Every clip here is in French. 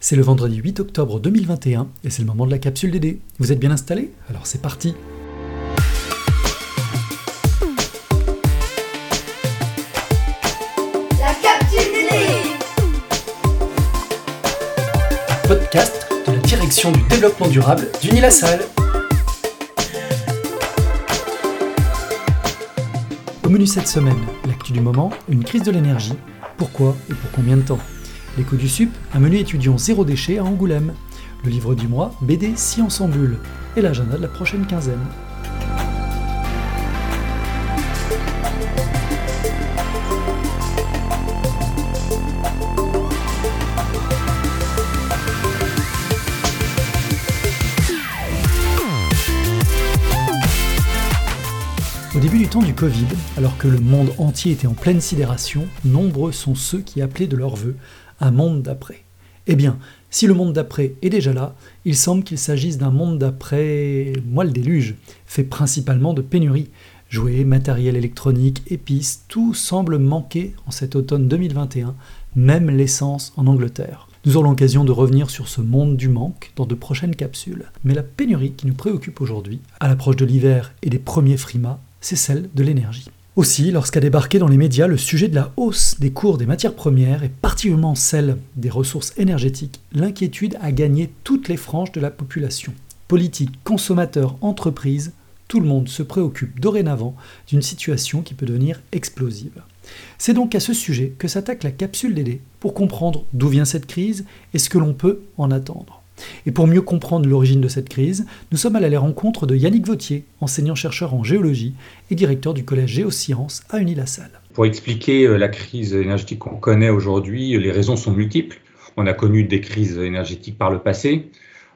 C'est le vendredi 8 octobre 2021 et c'est le moment de la capsule DD. Vous êtes bien installés? Alors c'est parti La capsule DD Podcast de la direction du développement durable d'Unilassal. Au menu cette semaine, l'actu du moment, une crise de l'énergie. Pourquoi et pour combien de temps? Coups du sup, un menu étudiant zéro déchet à Angoulême. Le livre du mois, BD Science en bulle. Et l'agenda de la prochaine quinzaine. Au début du temps du Covid, alors que le monde entier était en pleine sidération, nombreux sont ceux qui appelaient de leur vœu un monde d'après. Eh bien, si le monde d'après est déjà là, il semble qu'il s'agisse d'un monde d'après, moi le déluge, fait principalement de pénuries. Jouets, matériel électronique, épices, tout semble manquer en cet automne 2021, même l'essence en Angleterre. Nous aurons l'occasion de revenir sur ce monde du manque dans de prochaines capsules. Mais la pénurie qui nous préoccupe aujourd'hui, à l'approche de l'hiver et des premiers frimas, c'est celle de l'énergie. Aussi, lorsqu'a débarqué dans les médias le sujet de la hausse des cours des matières premières et particulièrement celle des ressources énergétiques, l'inquiétude a gagné toutes les franges de la population. Politiques, consommateurs, entreprises, tout le monde se préoccupe dorénavant d'une situation qui peut devenir explosive. C'est donc à ce sujet que s'attaque la capsule DD pour comprendre d'où vient cette crise et ce que l'on peut en attendre. Et pour mieux comprendre l'origine de cette crise, nous sommes allés à la rencontre de Yannick Vautier, enseignant-chercheur en géologie et directeur du collège Géosciences à Unilassal. Pour expliquer euh, la crise énergétique qu'on connaît aujourd'hui, les raisons sont multiples. On a connu des crises énergétiques par le passé.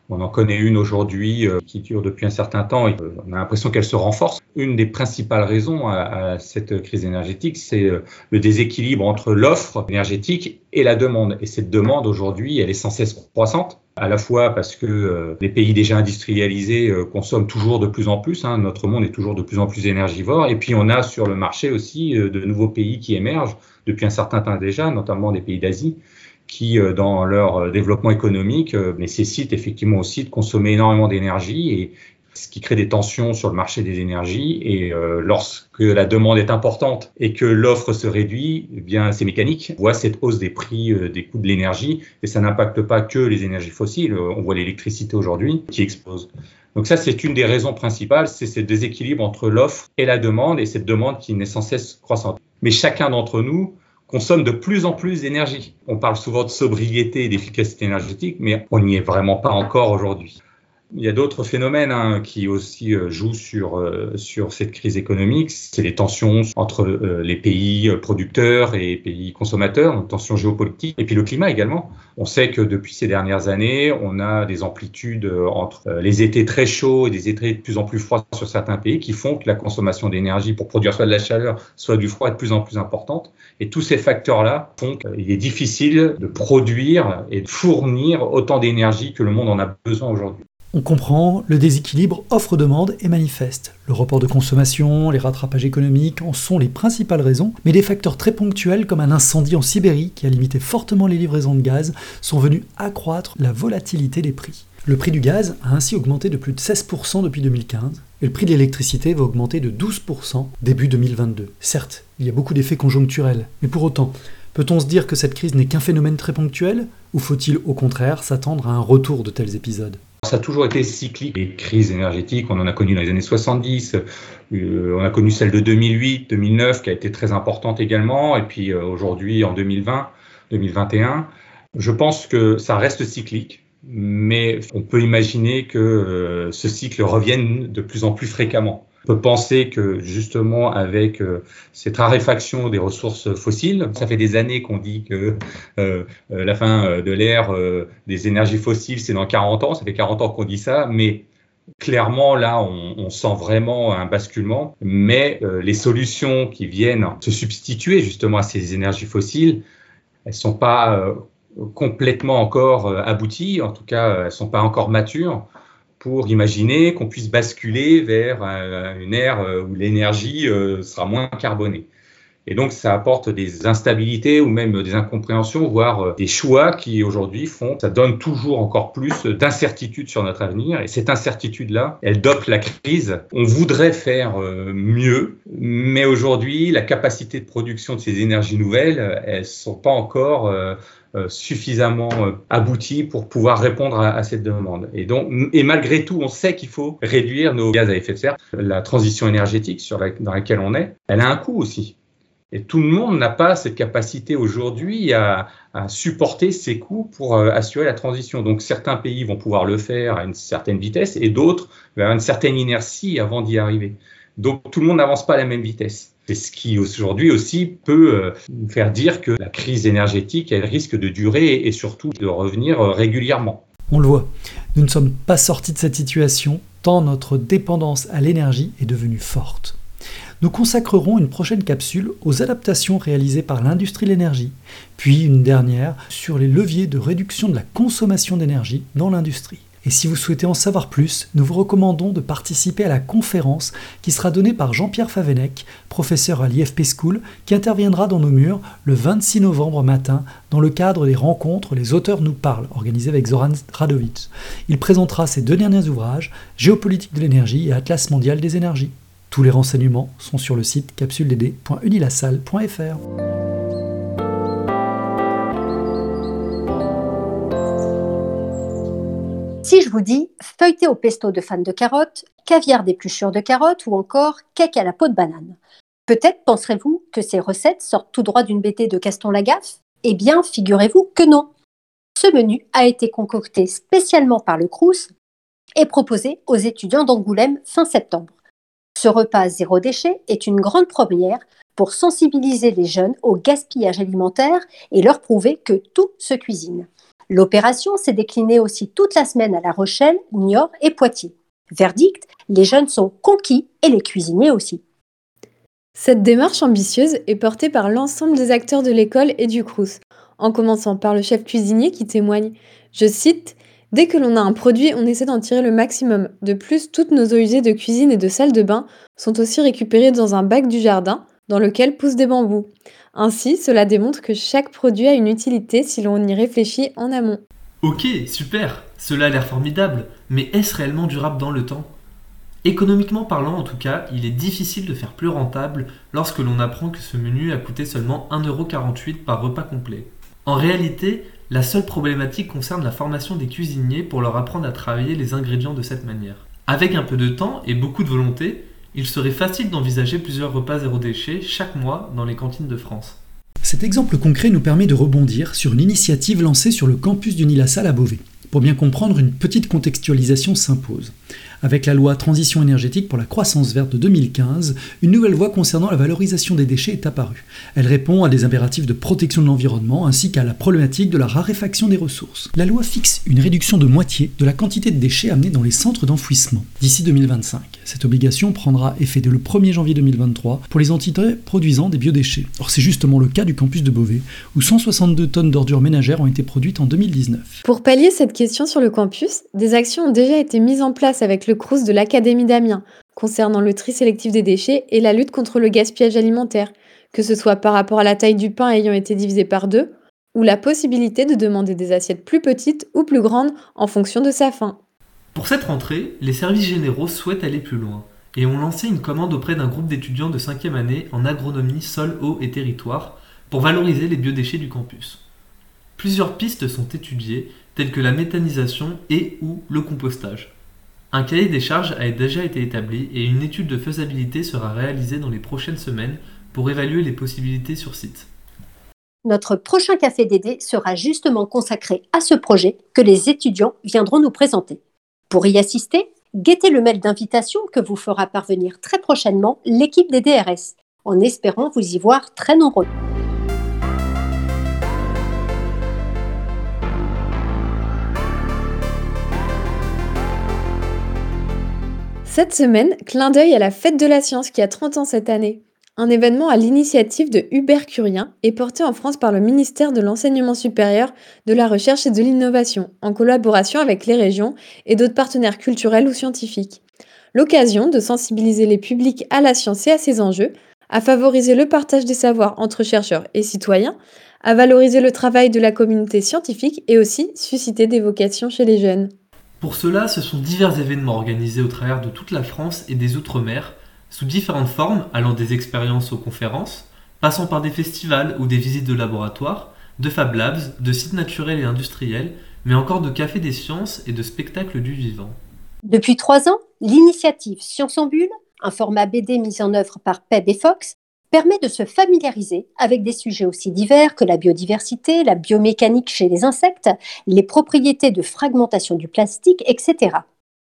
On en connaît une aujourd'hui euh, qui dure depuis un certain temps et euh, on a l'impression qu'elle se renforce. Une des principales raisons à cette crise énergétique, c'est le déséquilibre entre l'offre énergétique et la demande. Et cette demande aujourd'hui, elle est sans cesse croissante à la fois parce que euh, les pays déjà industrialisés euh, consomment toujours de plus en plus, hein, notre monde est toujours de plus en plus énergivore, et puis on a sur le marché aussi euh, de nouveaux pays qui émergent depuis un certain temps déjà, notamment des pays d'Asie, qui dans leur développement économique nécessitent effectivement aussi de consommer énormément d'énergie et ce qui crée des tensions sur le marché des énergies. Et euh, lorsque la demande est importante et que l'offre se réduit, eh bien c'est mécanique. On voit cette hausse des prix euh, des coûts de l'énergie et ça n'impacte pas que les énergies fossiles. On voit l'électricité aujourd'hui qui explose. Donc ça, c'est une des raisons principales, c'est ce déséquilibre entre l'offre et la demande et cette demande qui n'est sans cesse croissante. Mais chacun d'entre nous consomme de plus en plus d'énergie. On parle souvent de sobriété et d'efficacité énergétique, mais on n'y est vraiment pas encore aujourd'hui. Il y a d'autres phénomènes hein, qui aussi euh, jouent sur, euh, sur cette crise économique. C'est les tensions entre euh, les pays producteurs et pays consommateurs, donc tensions géopolitiques, et puis le climat également. On sait que depuis ces dernières années, on a des amplitudes entre les étés très chauds et des étés de plus en plus froids sur certains pays qui font que la consommation d'énergie pour produire soit de la chaleur, soit du froid est de plus en plus importante. Et tous ces facteurs-là font qu'il est difficile de produire et de fournir autant d'énergie que le monde en a besoin aujourd'hui. On comprend, le déséquilibre offre-demande est manifeste. Le report de consommation, les rattrapages économiques en sont les principales raisons, mais des facteurs très ponctuels comme un incendie en Sibérie qui a limité fortement les livraisons de gaz sont venus accroître la volatilité des prix. Le prix du gaz a ainsi augmenté de plus de 16% depuis 2015, et le prix de l'électricité va augmenter de 12% début 2022. Certes, il y a beaucoup d'effets conjoncturels, mais pour autant, peut-on se dire que cette crise n'est qu'un phénomène très ponctuel, ou faut-il au contraire s'attendre à un retour de tels épisodes? Ça a toujours été cyclique. Les crises énergétiques, on en a connu dans les années 70, euh, on a connu celle de 2008, 2009 qui a été très importante également, et puis euh, aujourd'hui en 2020, 2021. Je pense que ça reste cyclique, mais on peut imaginer que euh, ce cycle revienne de plus en plus fréquemment. On peut penser que justement avec euh, cette raréfaction des ressources fossiles, ça fait des années qu'on dit que euh, euh, la fin de l'ère des énergies fossiles, c'est dans 40 ans, ça fait 40 ans qu'on dit ça, mais clairement là, on, on sent vraiment un basculement, mais les solutions qui viennent se substituer justement à ces énergies fossiles, elles sont pas complètement encore abouties, en tout cas, elles sont pas encore matures pour imaginer qu'on puisse basculer vers euh, une ère euh, où l'énergie euh, sera moins carbonée. Et donc, ça apporte des instabilités ou même des incompréhensions, voire des choix qui aujourd'hui font, ça donne toujours encore plus d'incertitude sur notre avenir. Et cette incertitude-là, elle dope la crise. On voudrait faire mieux, mais aujourd'hui, la capacité de production de ces énergies nouvelles, elles sont pas encore suffisamment abouties pour pouvoir répondre à, cette demande. Et donc, et malgré tout, on sait qu'il faut réduire nos gaz à effet de serre. La transition énergétique sur dans laquelle on est, elle a un coût aussi. Et tout le monde n'a pas cette capacité aujourd'hui à, supporter ces coûts pour euh, assurer la transition. Donc certains pays vont pouvoir le faire à une certaine vitesse et d'autres à une certaine inertie avant d'y arriver. Donc tout le monde n'avance pas à la même vitesse. Ce qui aujourd'hui aussi peut euh, faire dire que la crise énergétique, elle risque de durer et surtout de revenir euh, régulièrement. On le voit, nous ne sommes pas sortis de cette situation tant notre dépendance à l'énergie est devenue forte nous consacrerons une prochaine capsule aux adaptations réalisées par l'industrie de l'énergie, puis une dernière sur les leviers de réduction de la consommation d'énergie dans l'industrie. Et si vous souhaitez en savoir plus, nous vous recommandons de participer à la conférence qui sera donnée par Jean-Pierre Favenec, professeur à l'IFP School, qui interviendra dans nos murs le 26 novembre matin dans le cadre des rencontres Les auteurs nous parlent, organisées avec Zoran Radovic. Il présentera ses deux derniers ouvrages, Géopolitique de l'énergie et Atlas mondial des énergies. Tous les renseignements sont sur le site capsuleded.unilassal.fr. vous feuilleté au pesto de fan de carottes, caviar d'épluchure de carottes ou encore cake à la peau de banane, peut-être penserez-vous que ces recettes sortent tout droit d'une BT de Caston Lagaffe? Eh bien, figurez-vous que non. Ce menu a été concocté spécialement par le Crous et proposé aux étudiants d'Angoulême fin septembre. Ce repas zéro déchet est une grande première pour sensibiliser les jeunes au gaspillage alimentaire et leur prouver que tout se cuisine. L'opération s'est déclinée aussi toute la semaine à La Rochelle, Niort et Poitiers. Verdict, les jeunes sont conquis et les cuisiniers aussi. Cette démarche ambitieuse est portée par l'ensemble des acteurs de l'école et du Crous, en commençant par le chef cuisinier qui témoigne, je cite, Dès que l'on a un produit, on essaie d'en tirer le maximum. De plus, toutes nos eaux usées de cuisine et de salle de bain sont aussi récupérées dans un bac du jardin, dans lequel poussent des bambous. Ainsi, cela démontre que chaque produit a une utilité si l'on y réfléchit en amont. Ok, super, cela a l'air formidable, mais est-ce réellement durable dans le temps? Économiquement parlant en tout cas, il est difficile de faire plus rentable lorsque l'on apprend que ce menu a coûté seulement 1,48€ par repas complet. En réalité, la seule problématique concerne la formation des cuisiniers pour leur apprendre à travailler les ingrédients de cette manière. Avec un peu de temps et beaucoup de volonté, il serait facile d'envisager plusieurs repas zéro déchet chaque mois dans les cantines de France. Cet exemple concret nous permet de rebondir sur une initiative lancée sur le campus du Nil-la-Salle à Beauvais. Pour bien comprendre, une petite contextualisation s'impose. Avec la loi Transition énergétique pour la croissance verte de 2015, une nouvelle voie concernant la valorisation des déchets est apparue. Elle répond à des impératifs de protection de l'environnement ainsi qu'à la problématique de la raréfaction des ressources. La loi fixe une réduction de moitié de la quantité de déchets amenés dans les centres d'enfouissement d'ici 2025. Cette obligation prendra effet dès le 1er janvier 2023 pour les entités produisant des biodéchets. Or, c'est justement le cas du campus de Beauvais, où 162 tonnes d'ordures ménagères ont été produites en 2019. Pour pallier cette question sur le campus, des actions ont déjà été mises en place avec le de l'Académie d'Amiens concernant le tri sélectif des déchets et la lutte contre le gaspillage alimentaire, que ce soit par rapport à la taille du pain ayant été divisé par deux, ou la possibilité de demander des assiettes plus petites ou plus grandes en fonction de sa faim. Pour cette rentrée, les services généraux souhaitent aller plus loin et ont lancé une commande auprès d'un groupe d'étudiants de 5e année en agronomie sol, eau et territoire pour valoriser les biodéchets du campus. Plusieurs pistes sont étudiées, telles que la méthanisation et ou le compostage. Un cahier des charges a déjà été établi et une étude de faisabilité sera réalisée dans les prochaines semaines pour évaluer les possibilités sur site. Notre prochain café Dédé sera justement consacré à ce projet que les étudiants viendront nous présenter. Pour y assister, guettez le mail d'invitation que vous fera parvenir très prochainement l'équipe des DRS, en espérant vous y voir très nombreux. Cette semaine, clin d'œil à la Fête de la Science qui a 30 ans cette année. Un événement à l'initiative de Hubert Curien est porté en France par le ministère de l'Enseignement supérieur, de la Recherche et de l'Innovation, en collaboration avec les régions et d'autres partenaires culturels ou scientifiques. L'occasion de sensibiliser les publics à la science et à ses enjeux, à favoriser le partage des savoirs entre chercheurs et citoyens, à valoriser le travail de la communauté scientifique et aussi susciter des vocations chez les jeunes. Pour cela, ce sont divers événements organisés au travers de toute la France et des Outre-mer, sous différentes formes, allant des expériences aux conférences, passant par des festivals ou des visites de laboratoires, de Fab Labs, de sites naturels et industriels, mais encore de cafés des sciences et de spectacles du vivant. Depuis trois ans, l'initiative Science en Bulle, un format BD mis en œuvre par PEB et Fox, permet de se familiariser avec des sujets aussi divers que la biodiversité, la biomécanique chez les insectes, les propriétés de fragmentation du plastique, etc.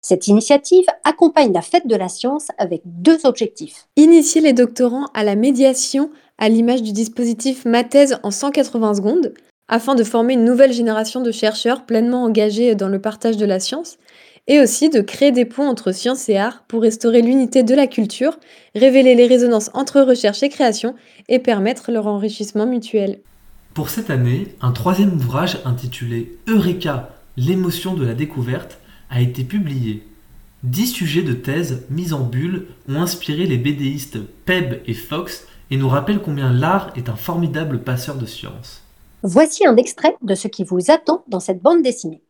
Cette initiative accompagne la fête de la science avec deux objectifs. Initier les doctorants à la médiation à l'image du dispositif Ma thèse en 180 secondes, afin de former une nouvelle génération de chercheurs pleinement engagés dans le partage de la science, et aussi de créer des ponts entre science et art pour restaurer l'unité de la culture, révéler les résonances entre recherche et création et permettre leur enrichissement mutuel. Pour cette année, un troisième ouvrage intitulé Eureka, l'émotion de la découverte a été publié. Dix sujets de thèse mis en bulle ont inspiré les BDistes Peb et Fox et nous rappellent combien l'art est un formidable passeur de science. Voici un extrait de ce qui vous attend dans cette bande dessinée.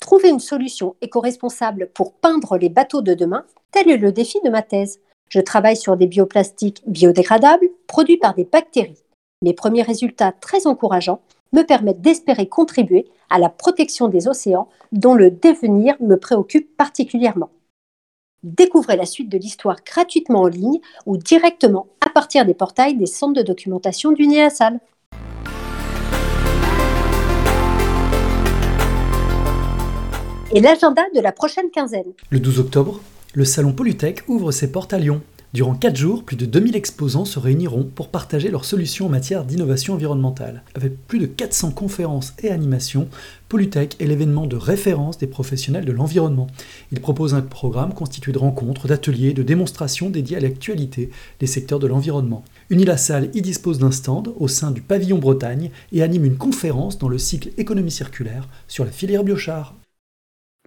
Trouver une solution éco-responsable pour peindre les bateaux de demain, tel est le défi de ma thèse. Je travaille sur des bioplastiques biodégradables produits par des bactéries. Mes premiers résultats très encourageants me permettent d'espérer contribuer à la protection des océans dont le devenir me préoccupe particulièrement. Découvrez la suite de l'histoire gratuitement en ligne ou directement à partir des portails des centres de documentation du NIASAL. Et l'agenda de la prochaine quinzaine. Le 12 octobre, le salon Polytech ouvre ses portes à Lyon. Durant 4 jours, plus de 2000 exposants se réuniront pour partager leurs solutions en matière d'innovation environnementale. Avec plus de 400 conférences et animations, Polytech est l'événement de référence des professionnels de l'environnement. Il propose un programme constitué de rencontres, d'ateliers, de démonstrations dédiés à l'actualité des secteurs de l'environnement. Unilassal y dispose d'un stand au sein du pavillon Bretagne et anime une conférence dans le cycle économie circulaire sur la filière biochar.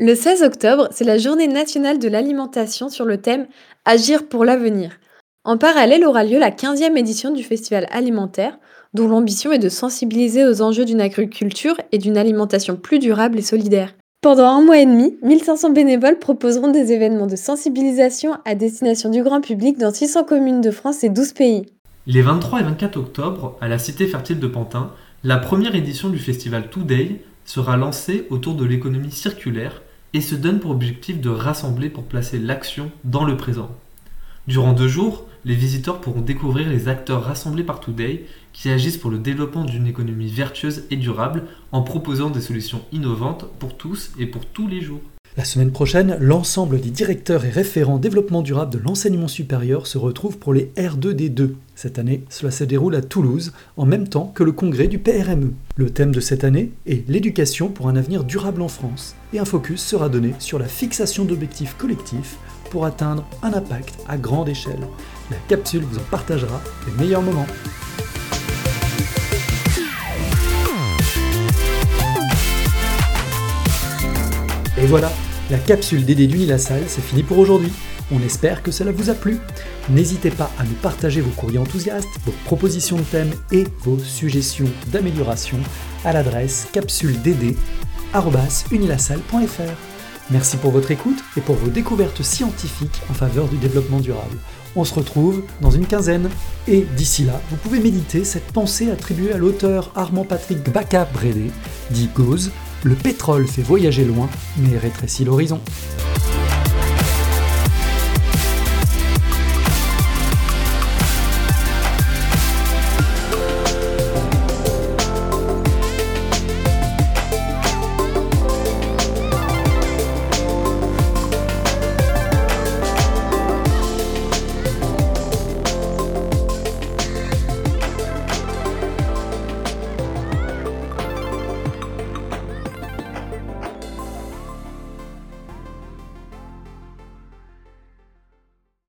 Le 16 octobre, c'est la journée nationale de l'alimentation sur le thème Agir pour l'avenir. En parallèle aura lieu la 15e édition du festival alimentaire, dont l'ambition est de sensibiliser aux enjeux d'une agriculture et d'une alimentation plus durable et solidaire. Pendant un mois et demi, 1500 bénévoles proposeront des événements de sensibilisation à destination du grand public dans 600 communes de France et 12 pays. Les 23 et 24 octobre, à la Cité fertile de Pantin, la première édition du festival Today sera lancée autour de l'économie circulaire et se donne pour objectif de rassembler pour placer l'action dans le présent. Durant deux jours, les visiteurs pourront découvrir les acteurs rassemblés par Today qui agissent pour le développement d'une économie vertueuse et durable en proposant des solutions innovantes pour tous et pour tous les jours. La semaine prochaine, l'ensemble des directeurs et référents développement durable de l'enseignement supérieur se retrouvent pour les R2D2. Cette année, cela se déroule à Toulouse, en même temps que le congrès du PRME. Le thème de cette année est l'éducation pour un avenir durable en France, et un focus sera donné sur la fixation d'objectifs collectifs pour atteindre un impact à grande échelle. La capsule vous en partagera les meilleurs moments. Voilà, la capsule d'Aidé d'Unilassal, c'est fini pour aujourd'hui. On espère que cela vous a plu. N'hésitez pas à nous partager vos courriers enthousiastes, vos propositions de thèmes et vos suggestions d'amélioration à l'adresse capsuleddd.unilassal.fr. Merci pour votre écoute et pour vos découvertes scientifiques en faveur du développement durable. On se retrouve dans une quinzaine. Et d'ici là, vous pouvez méditer cette pensée attribuée à l'auteur Armand Patrick Baca Brédé, dit Gauze, le pétrole fait voyager loin, mais rétrécit l'horizon.